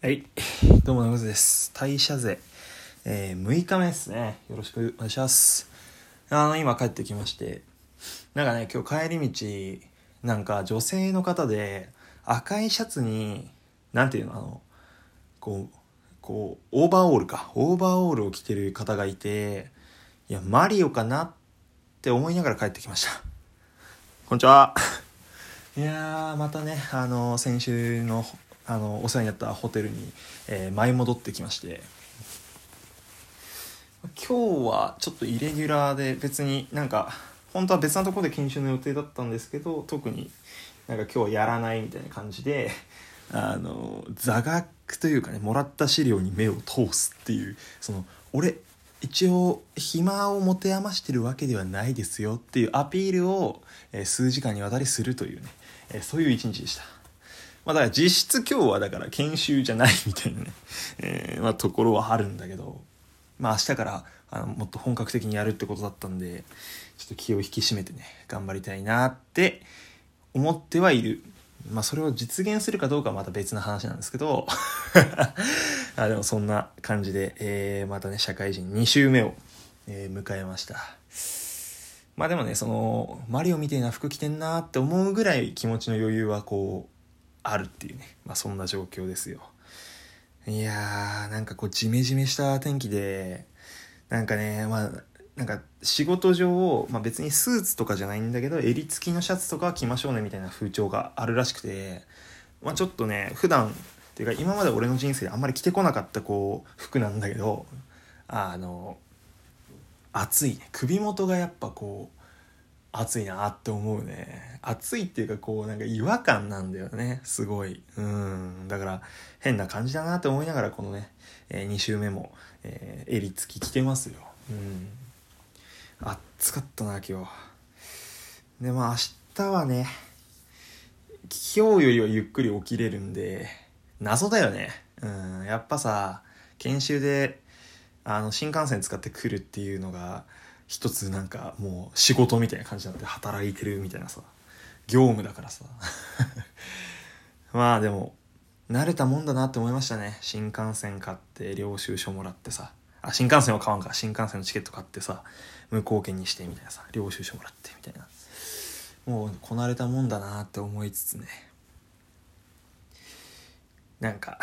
はい。どうも、長瀬です。代謝税。えー、6日目ですね。よろしくお願いします。あの、今帰ってきまして、なんかね、今日帰り道、なんか女性の方で、赤いシャツに、なんていうの、あの、こう、こう、オーバーオールか。オーバーオールを着てる方がいて、いや、マリオかなって思いながら帰ってきました。こんにちは。いやー、またね、あの、先週の、あの、お世話になったホテルに、えー舞い戻ってきまして、今日はちょっとイレギュラーで別になんか、本当は別なところで研修の予定だったんですけど、特になんか今日はやらないみたいな感じで、あの、座学というかね、もらった資料に目を通すっていう、その、俺、一応暇を持て余してるわけではないですよっていうアピールを、え数時間にわたりするというね、えそういう一日でした。まあだから実質今日はだから研修じゃないみたいなね、えーまあところはあるんだけど、まあ明日からあのもっと本格的にやるってことだったんで、ちょっと気を引き締めてね、頑張りたいなって思ってはいる。まあそれを実現するかどうかはまた別の話なんですけど、あでもそんな感じで、えーまたね、社会人2週目を、えー迎えました。まあでもね、その、マリオみたいな服着てんなって思うぐらい気持ちの余裕はこう、あるっていうね。まあそんな状況ですよ。いやー、なんかこう、ジメジメした天気で、なんかね、まあ、なんか仕事上、まあ別にスーツとかじゃないんだけど、襟付きのシャツとかは着ましょうねみたいな風潮があるらしくて、まあちょっとね、普段、っていうか今まで俺の人生であんまり着てこなかったこう、服なんだけど、あの、暑いね首元がやっぱこう暑いなって思うね。暑いっていうかこうなんか違和感なんだよね。すごい。うん。だから変な感じだなって思いながらこのね、え2週目も、えー襟付き着てますよ。うん。暑かったな今日でまあ明日はね今日よりはゆっくり起きれるんで謎だよね。うん。やっぱさ研修であの新幹線使ってくるっていうのが一つなんかもう仕事みたいな感じになって働いてるみたいなさ。業務だからさ。まあでも慣れたもんだなって思いましたね。新幹線買って領収書もらってさ。あ新幹線は買わんか。新幹線のチケット買ってさ無効券にしてみたいなさ。領収書もらってみたいな。もうこなれたもんだなって思いつつね。なんか、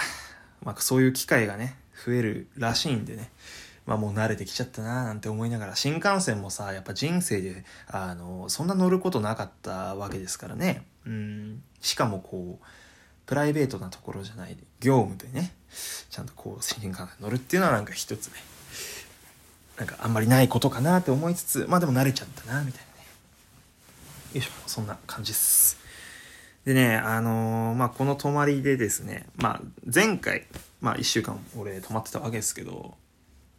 まあ、そういう機会がね増えるらしいんでね。まあもう慣れてきちゃったななんて思いながら新幹線もさやっぱ人生であのそんな乗ることなかったわけですからね。うん。しかもこうプライベートなところじゃない業務でねちゃんとこう新幹線乗るっていうのはなんか一つねなんかあんまりないことかなって思いつつまあでも慣れちゃったなみたいなね。よいしょ。そんな感じです。でね、あのーまあ、この泊まりでですね、まあ、前回、まあ、1週間俺泊まってたわけですけど、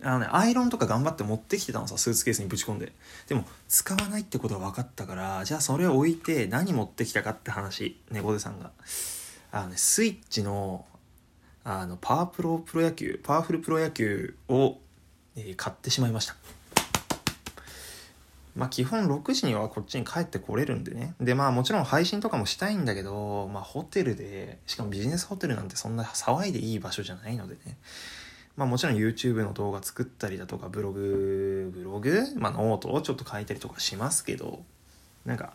あのね、アイロンとか頑張って持ってきてたのさ、スーツケースにぶち込んで。でも、使わないってことが分かったから、じゃあそれを置いて何持ってきたかって話、猫背さんが。あのね、スイッチの、あの、パワープロプロ野球、パワフルプロ野球を、えー買ってしまいました。まあ基本6時にはこっちに帰ってこれるんでね。でまあもちろん配信とかもしたいんだけど、まあホテルで、しかもビジネスホテルなんてそんな騒いでいい場所じゃないのでね。まあもちろん YouTube の動画作ったりだとかブログ、ブログまあノートをちょっと書いたりとかしますけど、なんか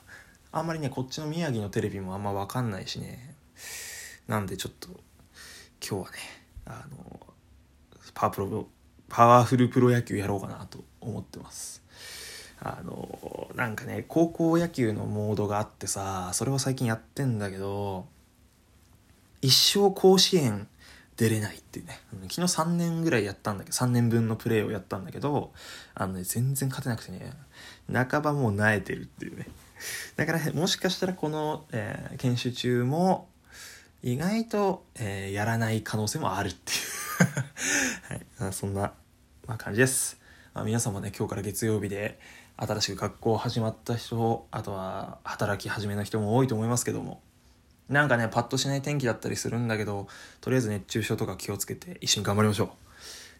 あんまりね、こっちの宮城のテレビもあんまわかんないしね。なんでちょっと今日はね、あの、パワープロ、パワフルプロ野球やろうかなと思ってます。あのなんかね高校野球のモードがあってさそれを最近やってんだけど一生甲子園出れないっていうね。昨日3年ぐらいやったんだけど3年分のプレーをやったんだけどあのね全然勝てなくてね半ばもう萎えてるっていうね。だからもしかしたらこの、えー研修中も意外と、えーやらない可能性もあるっていう。はい。そんな、まあ、感じです、まあ、皆さんもね今日から月曜日で新しく学校始まった人あとは働き始めの人も多いと思いますけども。なんかねパッとしない天気だったりするんだけどとりあえず熱中症とか気をつけて一緒に頑張りましょう。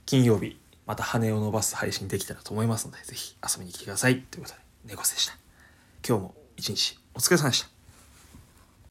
金曜日また羽を伸ばす配信できたらと思いますのでぜひ遊びに来てください。ということで猫背でした。今日も一日お疲れ様でした。